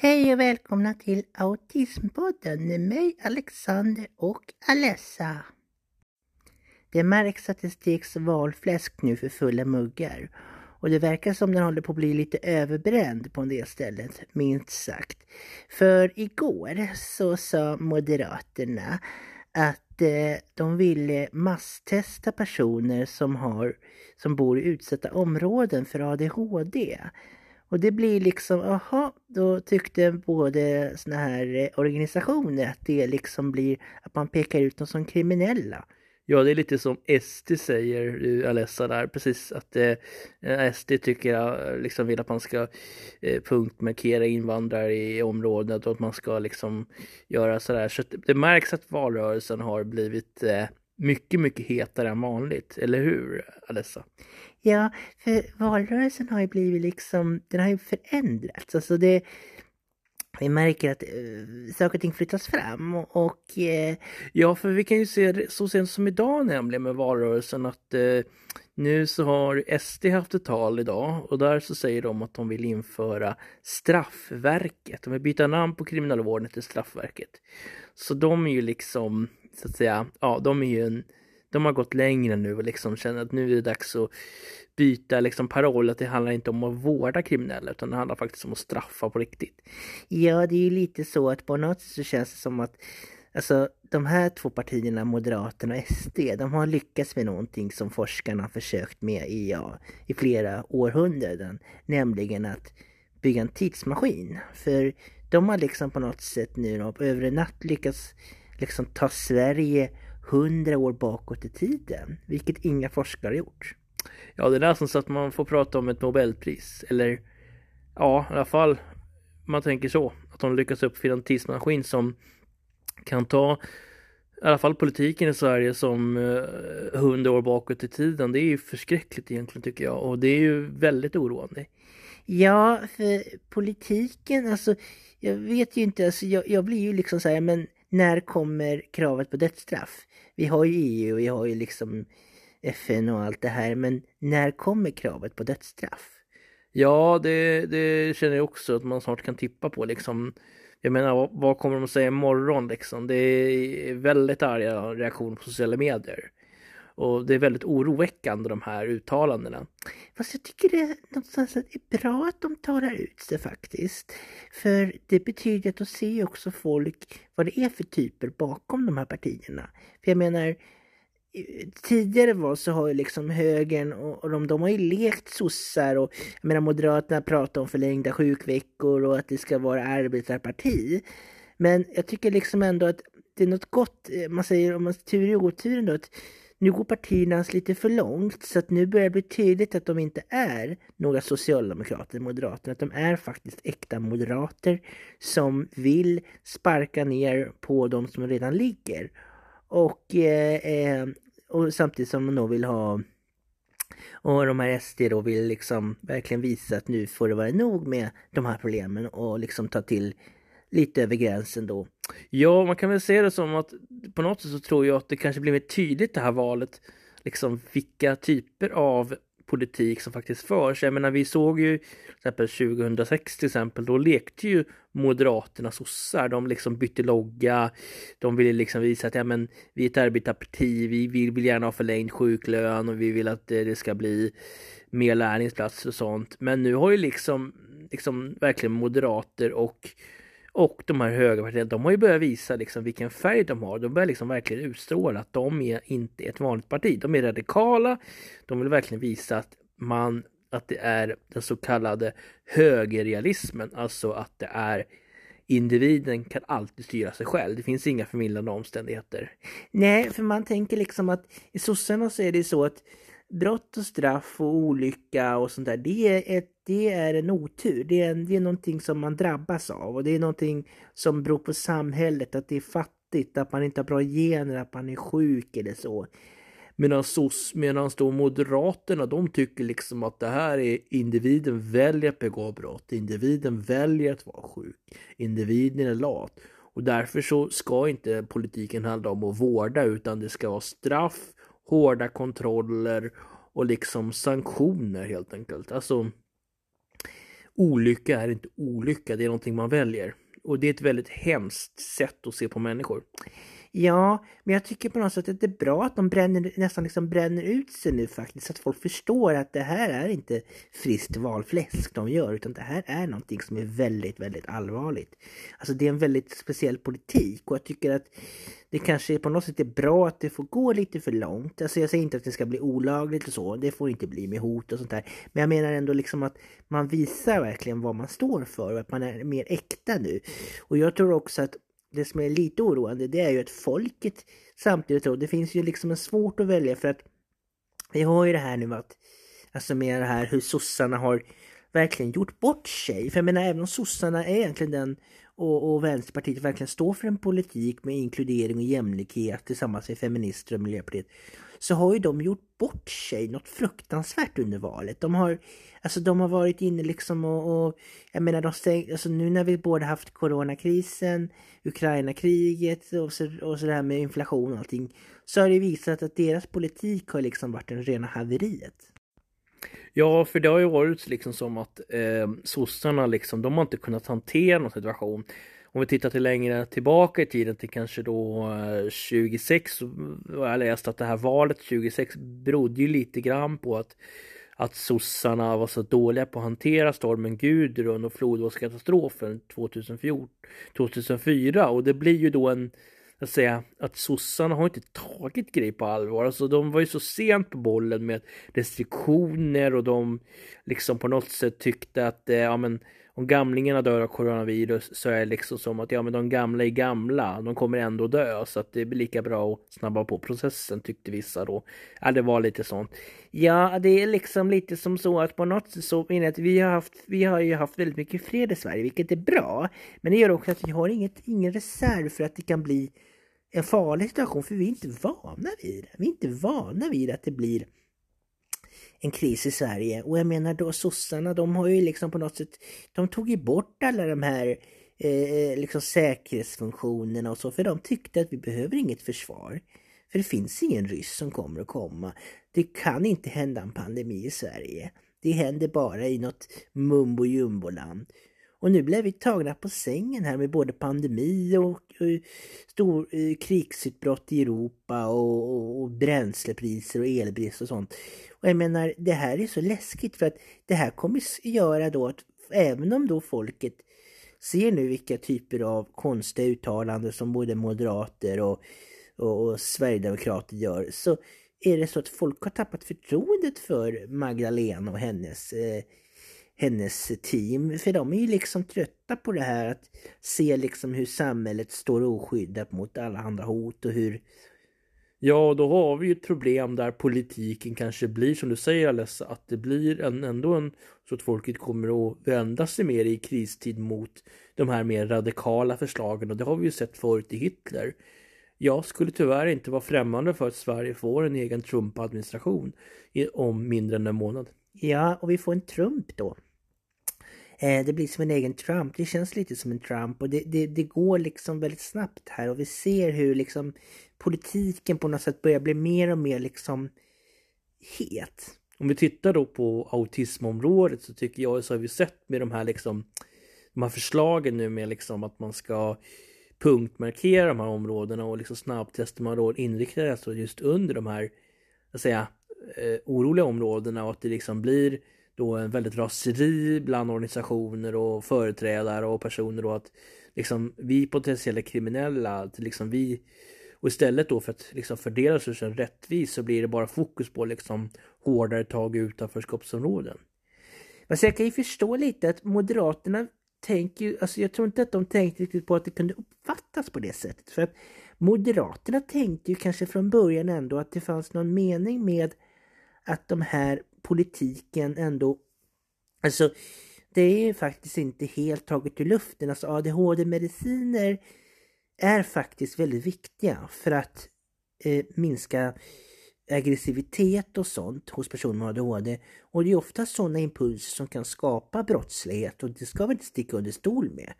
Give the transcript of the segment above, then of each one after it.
Hej och välkomna till Autismpodden med mig Alexander och Alessa. Det märks att det steks valfläsk nu för fulla muggar och det verkar som den håller på att bli lite överbränd på en del ställen, minst sagt. För igår så sa Moderaterna att eh, de ville masstesta personer som, har, som bor i utsatta områden för ADHD. Och det blir liksom, aha, då tyckte både såna här eh, organisationer att det liksom blir att man pekar ut dem som kriminella. Ja, det är lite som SD säger, Alessa där, precis att eh, SD tycker jag eh, liksom vill att man ska eh, punktmarkera invandrare i området och att man ska liksom göra sådär. Så det märks att valrörelsen har blivit eh, mycket, mycket hetare än vanligt, eller hur Alessa? Ja, för valrörelsen har ju blivit liksom, den har ju förändrats. Alltså det, vi märker att uh, saker och ting flyttas fram och... och uh, ja, för vi kan ju se så sent som idag nämligen med valrörelsen att uh, nu så har SD haft ett tal idag och där så säger de att de vill införa straffverket. De vill byta namn på kriminalvården till straffverket. Så de är ju liksom, så att säga, ja de är ju en de har gått längre nu och liksom känner att nu är det dags att byta liksom paroll, att det handlar inte om att vårda kriminella utan det handlar faktiskt om att straffa på riktigt. Ja, det är ju lite så att på något sätt så känns det som att Alltså de här två partierna, Moderaterna och SD, de har lyckats med någonting som forskarna har försökt med i, ja, i flera århundraden. Nämligen att bygga en tidsmaskin. För de har liksom på något sätt nu då, över en natt lyckats liksom ta Sverige hundra år bakåt i tiden, vilket inga forskare gjort. Ja, det är nästan så att man får prata om ett Nobelpris, eller ja, i alla fall man tänker så, att de lyckas uppfinna en tidsmaskin som kan ta i alla fall politiken i Sverige som eh, hundra år bakåt i tiden. Det är ju förskräckligt egentligen tycker jag och det är ju väldigt oroande. Ja, för politiken, alltså jag vet ju inte, alltså jag, jag blir ju liksom så här, men när kommer kravet på dödsstraff? Vi har ju EU och vi har ju liksom FN och allt det här, men när kommer kravet på dödsstraff? Ja, det, det känner jag också att man snart kan tippa på liksom. Jag menar, vad, vad kommer de säga imorgon liksom? Det är väldigt arga reaktioner på sociala medier. Och det är väldigt oroväckande de här uttalandena. Fast jag tycker det någonstans att det är bra att de talar ut sig faktiskt. För det betyder att de ser också folk vad det är för typer bakom de här partierna. För jag menar, tidigare var så har ju liksom högern och, och de, de har ju lekt sossar och jag menar Moderaterna pratar om förlängda sjukveckor och att det ska vara arbetarparti. Men jag tycker liksom ändå att det är något gott, eh, man säger om man tur i oturen då, att nu går partierna lite för långt så att nu börjar det bli tydligt att de inte är några socialdemokrater, moderater, att de är faktiskt äkta moderater som vill sparka ner på de som redan ligger. Och, eh, eh och samtidigt som de då vill ha och de här SD då vill liksom verkligen visa att nu får det vara nog med de här problemen och liksom ta till lite över gränsen då. Ja, man kan väl se det som att på något sätt så tror jag att det kanske blir mer tydligt det här valet, liksom vilka typer av politik som faktiskt förs. Jag menar, vi såg ju till exempel 2006 till exempel, då lekte ju Moderaterna sossar. De liksom bytte logga. De ville liksom visa att ja, men, vi är ett arbetarparti. Vi vill, vill gärna ha förlängd sjuklön och vi vill att eh, det ska bli mer lärlingsplatser och sånt. Men nu har ju liksom, liksom verkligen moderater och och de här höga partierna, de har ju börjat visa liksom vilken färg de har. De börjar liksom verkligen utstråla att de är inte ett vanligt parti. De är radikala. De vill verkligen visa att man att det är den så kallade högerrealismen, alltså att det är individen kan alltid styra sig själv. Det finns inga förmildrande omständigheter. Nej, för man tänker liksom att i sossarna så är det så att brott och straff och olycka och sånt där, det är, ett, det är en otur. Det är, en, det är någonting som man drabbas av och det är någonting som beror på samhället, att det är fattigt, att man inte har bra gener, att man är sjuk eller så. Medan SOS, medan då Moderaterna, de tycker liksom att det här är individen väljer att begå brott, individen väljer att vara sjuk, individen är lat. Och därför så ska inte politiken handla om att vårda utan det ska vara straff hårda kontroller och liksom sanktioner helt enkelt. Alltså olycka är inte olycka, det är någonting man väljer. Och det är ett väldigt hemskt sätt att se på människor. Ja, men jag tycker på något sätt att det är bra att de bränner, nästan liksom bränner ut sig nu faktiskt. Så att folk förstår att det här är inte friskt valfläsk de gör, utan det här är någonting som är väldigt, väldigt allvarligt. Alltså det är en väldigt speciell politik och jag tycker att det kanske på något sätt är bra att det får gå lite för långt. Alltså jag säger inte att det ska bli olagligt och så, det får inte bli med hot och sånt där. Men jag menar ändå liksom att man visar verkligen vad man står för och att man är mer äkta nu. Och jag tror också att det som är lite oroande det är ju att folket samtidigt tror, det finns ju liksom en svårt att välja för att vi har ju det här nu att Alltså med det här hur sossarna har verkligen gjort bort sig. För jag menar även om sossarna är egentligen den och, och Vänsterpartiet verkligen står för en politik med inkludering och jämlikhet tillsammans med feminister och Miljöpartiet så har ju de gjort bort sig något fruktansvärt under valet. De har, alltså de har varit inne liksom och, och jag menar de stäng, alltså nu när vi både haft coronakrisen, Ukraina-kriget och så, och så det här med inflation och allting så har det visat att deras politik har liksom varit en rena haveriet. Ja, för det har ju varit liksom som att eh, sossarna liksom, de har inte kunnat hantera någon situation. Om vi tittar till längre tillbaka i tiden till kanske då eh, 26 så har jag läst att det här valet 26 berodde ju lite grann på att att sossarna var så dåliga på att hantera stormen Gudrun och flodvågskatastrofen 2004 och det blir ju då en att säga att sossarna har inte tagit grej på allvar. Alltså de var ju så sent på bollen med restriktioner och de liksom på något sätt tyckte att eh, ja men om gamlingarna dör av coronavirus så är det liksom som att ja men de gamla är gamla, de kommer ändå dö så att det blir lika bra att snabba på processen tyckte vissa då. Ja det var lite sånt. Ja det är liksom lite som så att på något sätt så menar att vi har haft, vi har ju haft väldigt mycket fred i Sverige vilket är bra. Men det gör också att vi har inget, ingen reserv för att det kan bli en farlig situation för vi är inte vana vid det. Vi är inte vana vid att det blir en kris i Sverige. Och jag menar då sossarna, de har ju liksom på något sätt, de tog ju bort alla de här eh, liksom säkerhetsfunktionerna och så, för de tyckte att vi behöver inget försvar. För det finns ingen ryss som kommer att komma. Det kan inte hända en pandemi i Sverige. Det händer bara i något mumbo jumbo-land. Och nu blev vi tagna på sängen här med både pandemi och, och stor eh, krigsutbrott i Europa och, och, och bränslepriser och elbrist och sånt. Och jag menar, det här är så läskigt för att det här kommer göra då att även om då folket ser nu vilka typer av konstiga uttalanden som både moderater och, och, och Sverigedemokrater gör så är det så att folk har tappat förtroendet för Magdalena och hennes eh, hennes team. För de är ju liksom trötta på det här att se liksom hur samhället står oskyddat mot alla andra hot och hur Ja, då har vi ju ett problem där politiken kanske blir som du säger Alessa, att det blir en, ändå en så att folket kommer att vända sig mer i kristid mot de här mer radikala förslagen och det har vi ju sett förut i Hitler. Jag skulle tyvärr inte vara främmande för att Sverige får en egen Trump-administration om mindre än en månad. Ja, och vi får en Trump då. Eh, det blir som en egen Trump. Det känns lite som en Trump och det, det, det går liksom väldigt snabbt här och vi ser hur liksom politiken på något sätt börjar bli mer och mer liksom het. Om vi tittar då på autismområdet så tycker jag så har vi sett med de här liksom de här förslagen nu med liksom att man ska punktmarkera de här områdena och liksom snabbtester man då inriktar sig just under de här, att säga, eh, oroliga områdena och att det liksom blir då en väldigt raseri bland organisationer och företrädare och personer då att liksom vi potentiella kriminella, att liksom vi och istället då för att liksom fördela resursen rättvist så blir det bara fokus på liksom hårdare tag i utanförskapsområden. Alltså jag kan ju förstå lite att Moderaterna tänker ju, alltså jag tror inte att de tänkte riktigt på att det kunde uppfattas på det sättet. För att Moderaterna tänkte ju kanske från början ändå att det fanns någon mening med att de här politiken ändå... Alltså, det är ju faktiskt inte helt taget ur luften. Alltså ADHD-mediciner är faktiskt väldigt viktiga för att eh, minska aggressivitet och sånt hos personer med ADHD. Och det är ofta sådana impulser som kan skapa brottslighet och det ska vi inte sticka under stol med.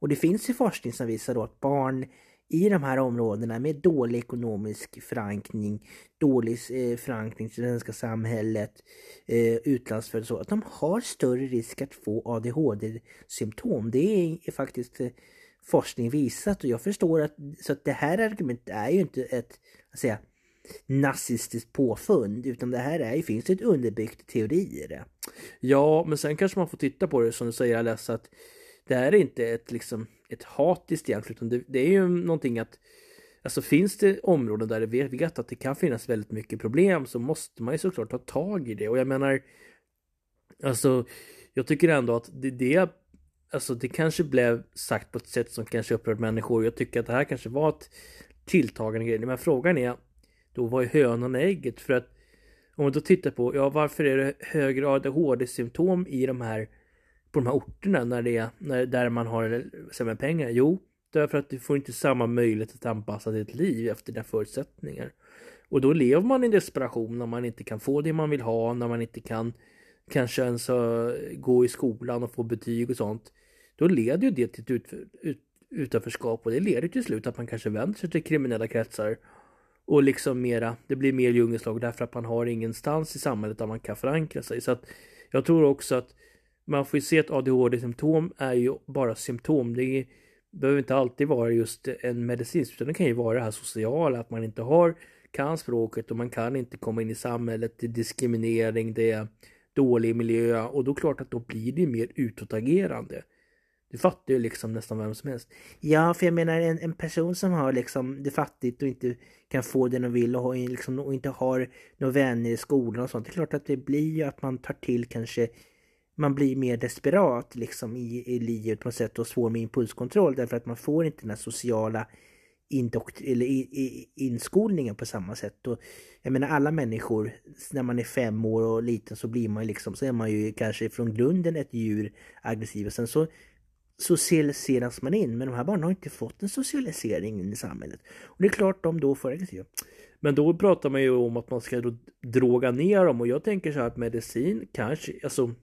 Och det finns ju forskning som visar då att barn i de här områdena med dålig ekonomisk förankring, dålig eh, förankring till det svenska samhället, eh, utlandsfödd så, att de har större risk att få ADHD-symptom. Det är faktiskt eh, forskning visat och jag förstår att, så att det här argumentet är ju inte ett, att säga, nazistiskt påfund utan det här är, finns ett underbyggt teori i det. Ja, men sen kanske man får titta på det som du säger Alessa att det här är inte ett, liksom, ett hatiskt egentligen utan det, det är ju någonting att Alltså finns det områden där vi vet att det kan finnas väldigt mycket problem så måste man ju såklart ta tag i det och jag menar Alltså jag tycker ändå att det, det Alltså det kanske blev sagt på ett sätt som kanske upprört människor. Jag tycker att det här kanske var ett tilltagande grej. Men frågan är då vad är hönan och ägget? För att om vi då tittar på, ja varför är det högre ADHD-symptom i de här på de här orterna när det är, när, där man har sämre pengar? Jo, därför att du får inte samma möjlighet att anpassa ditt liv efter dina förutsättningar. Och då lever man i desperation när man inte kan få det man vill ha, när man inte kan kanske ens eh, gå i skolan och få betyg och sånt. Då leder ju det till ett ut, ut, utanförskap och det leder till slut att man kanske vänder sig till kriminella kretsar och liksom mera, det blir mer djungelslag därför att man har ingenstans i samhället där man kan förankra sig. Så att jag tror också att man får ju se att ADHD-symptom är ju bara symptom. Det är, behöver inte alltid vara just en medicinsk, utan det kan ju vara det här sociala, att man inte har, kan språket och man kan inte komma in i samhället, det är diskriminering, det är dålig miljö och då klart att då blir det mer utåtagerande. Du fattar ju liksom nästan vem som helst. Ja, för jag menar en, en person som har liksom det fattigt och inte kan få det de vill och, har, liksom, och inte har några vänner i skolan och sånt. Det är klart att det blir ju att man tar till kanske man blir mer desperat liksom i, i livet på något sätt och svår med impulskontroll därför att man får inte den här sociala indokt eller i, i, inskolningen på samma sätt. Och jag menar alla människor, när man är fem år och liten så blir man ju liksom, så är man ju kanske från grunden ett djur aggressiv och sen så socialiseras man in. Men de här barnen har inte fått en socialisering in i samhället. Och det är klart de då får aggressiva. Men då pratar man ju om att man ska då droga ner dem och jag tänker så här att medicin kanske, alltså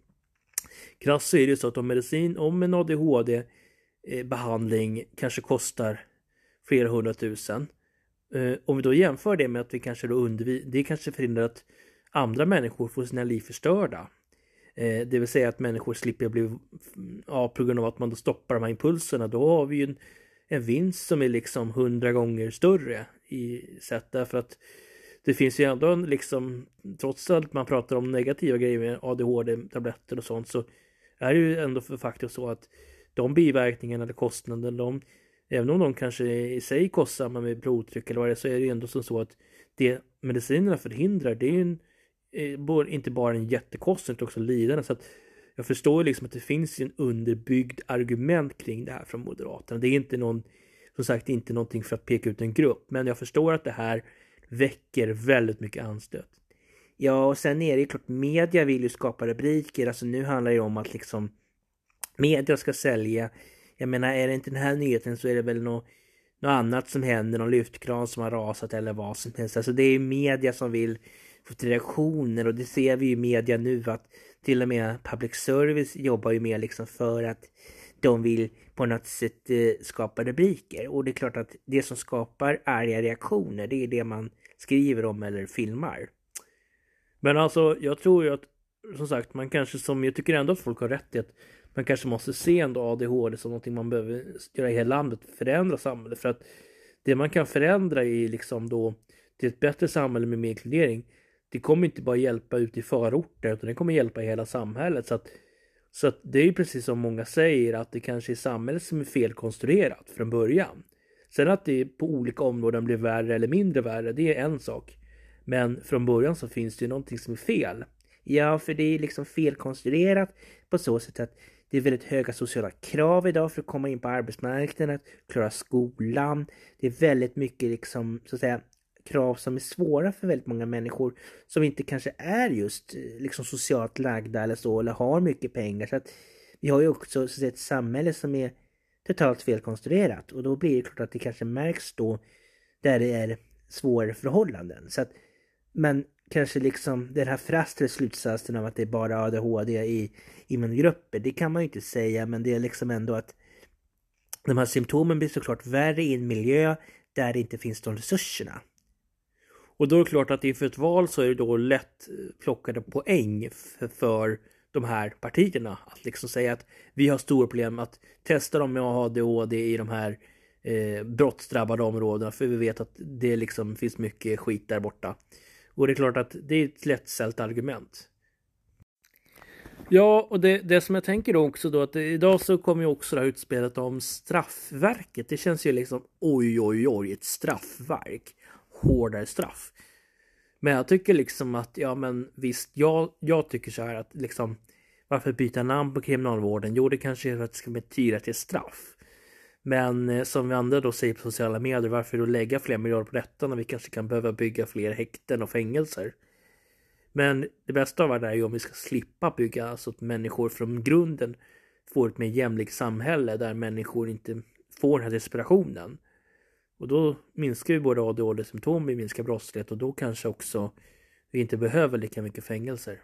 krasst så är det så att om medicin, om en ADHD-behandling eh, kanske kostar flera hundratusen. Eh, om vi då jämför det med att vi kanske då undviker, det kanske förhindrar att andra människor får sina liv förstörda. Eh, det vill säga att människor slipper bli, ja, på grund av att man då stoppar de här impulserna, då har vi ju en, en vinst som är liksom hundra gånger större i sätt därför att det finns ju ändå en liksom, trots allt man pratar om negativa grejer med ADHD-tabletter och sånt så är det ju ändå för faktiskt så att de biverkningarna eller kostnaden, de, även om de kanske är i sig kostsamma med blodtryck eller vad det är, så är det ju ändå som så att det medicinerna förhindrar, det är ju en eh, inte bara en jättekostnad utan också lidande. Så att jag förstår liksom att det finns en underbyggd argument kring det här från Moderaterna. Det är inte någon, som sagt, inte någonting för att peka ut en grupp, men jag förstår att det här väcker väldigt mycket anstöt. Ja, och sen är det ju klart, media vill ju skapa rubriker. Alltså nu handlar det om att liksom media ska sälja. Jag menar, är det inte den här nyheten så är det väl något, något annat som händer, någon lyftkran som har rasat eller vad som helst. Alltså det är media som vill Få till reaktioner och det ser vi i media nu att till och med public service jobbar ju mer liksom för att de vill på något sätt eh, skapa rubriker. Och det är klart att det som skapar arga reaktioner, det är det man skriver om eller filmar. Men alltså, jag tror ju att som sagt, man kanske som, jag tycker ändå att folk har rätt i att man kanske måste se ändå ADHD som någonting man behöver göra i hela landet, förändra samhället. För att det man kan förändra i liksom då till ett bättre samhälle med mer inkludering, det kommer inte bara hjälpa ute i förorter utan det kommer hjälpa i hela samhället. Så att, så att det är ju precis som många säger att det kanske är samhället som är felkonstruerat från början. Sen att det på olika områden blir värre eller mindre värre, det är en sak. Men från början så finns det ju någonting som är fel. Ja, för det är liksom felkonstruerat på så sätt att det är väldigt höga sociala krav idag för att komma in på arbetsmarknaden, att klara skolan. Det är väldigt mycket liksom, så att säga, krav som är svåra för väldigt många människor som inte kanske är just eh, liksom socialt lagda eller så eller har mycket pengar. Så att vi har ju också så ett samhälle som är totalt felkonstruerat och då blir det klart att det kanske märks då där det är svårare förhållanden. Så att, men kanske liksom den här frastre slutsatsen av att det är bara ADHD i immungrupper, det kan man ju inte säga men det är liksom ändå att de här symptomen blir såklart värre i en miljö där det inte finns de resurserna. Och då är det klart att inför ett val så är det då lätt eh, plockade poäng för de här partierna. Att liksom säga att vi har stora problem att testa dem med ADHD i de här eh, brottsdrabbade områdena för vi vet att det liksom finns mycket skit där borta. Och det är klart att det är ett lättsält argument. Ja, och det, det som jag tänker då också då att idag så kommer ju också det här utspelet om straffverket. Det känns ju liksom oj, oj, oj, ett straffverk. Hårdare straff. Men jag tycker liksom att, ja men visst, jag, jag tycker så här att liksom varför byta namn på kriminalvården? Jo, det kanske är för att det ska betyda till straff. Men eh, som vi andra då säger på sociala medier, varför då lägga fler miljarder på detta när vi kanske kan behöva bygga fler häkten och fängelser? Men det bästa av det är ju om vi ska slippa bygga så att människor från grunden får ett mer jämlikt samhälle där människor inte får den här desperationen. Och då minskar vi både ADHD-symptom, vi minskar brottslighet och då kanske också vi inte behöver lika mycket fängelser.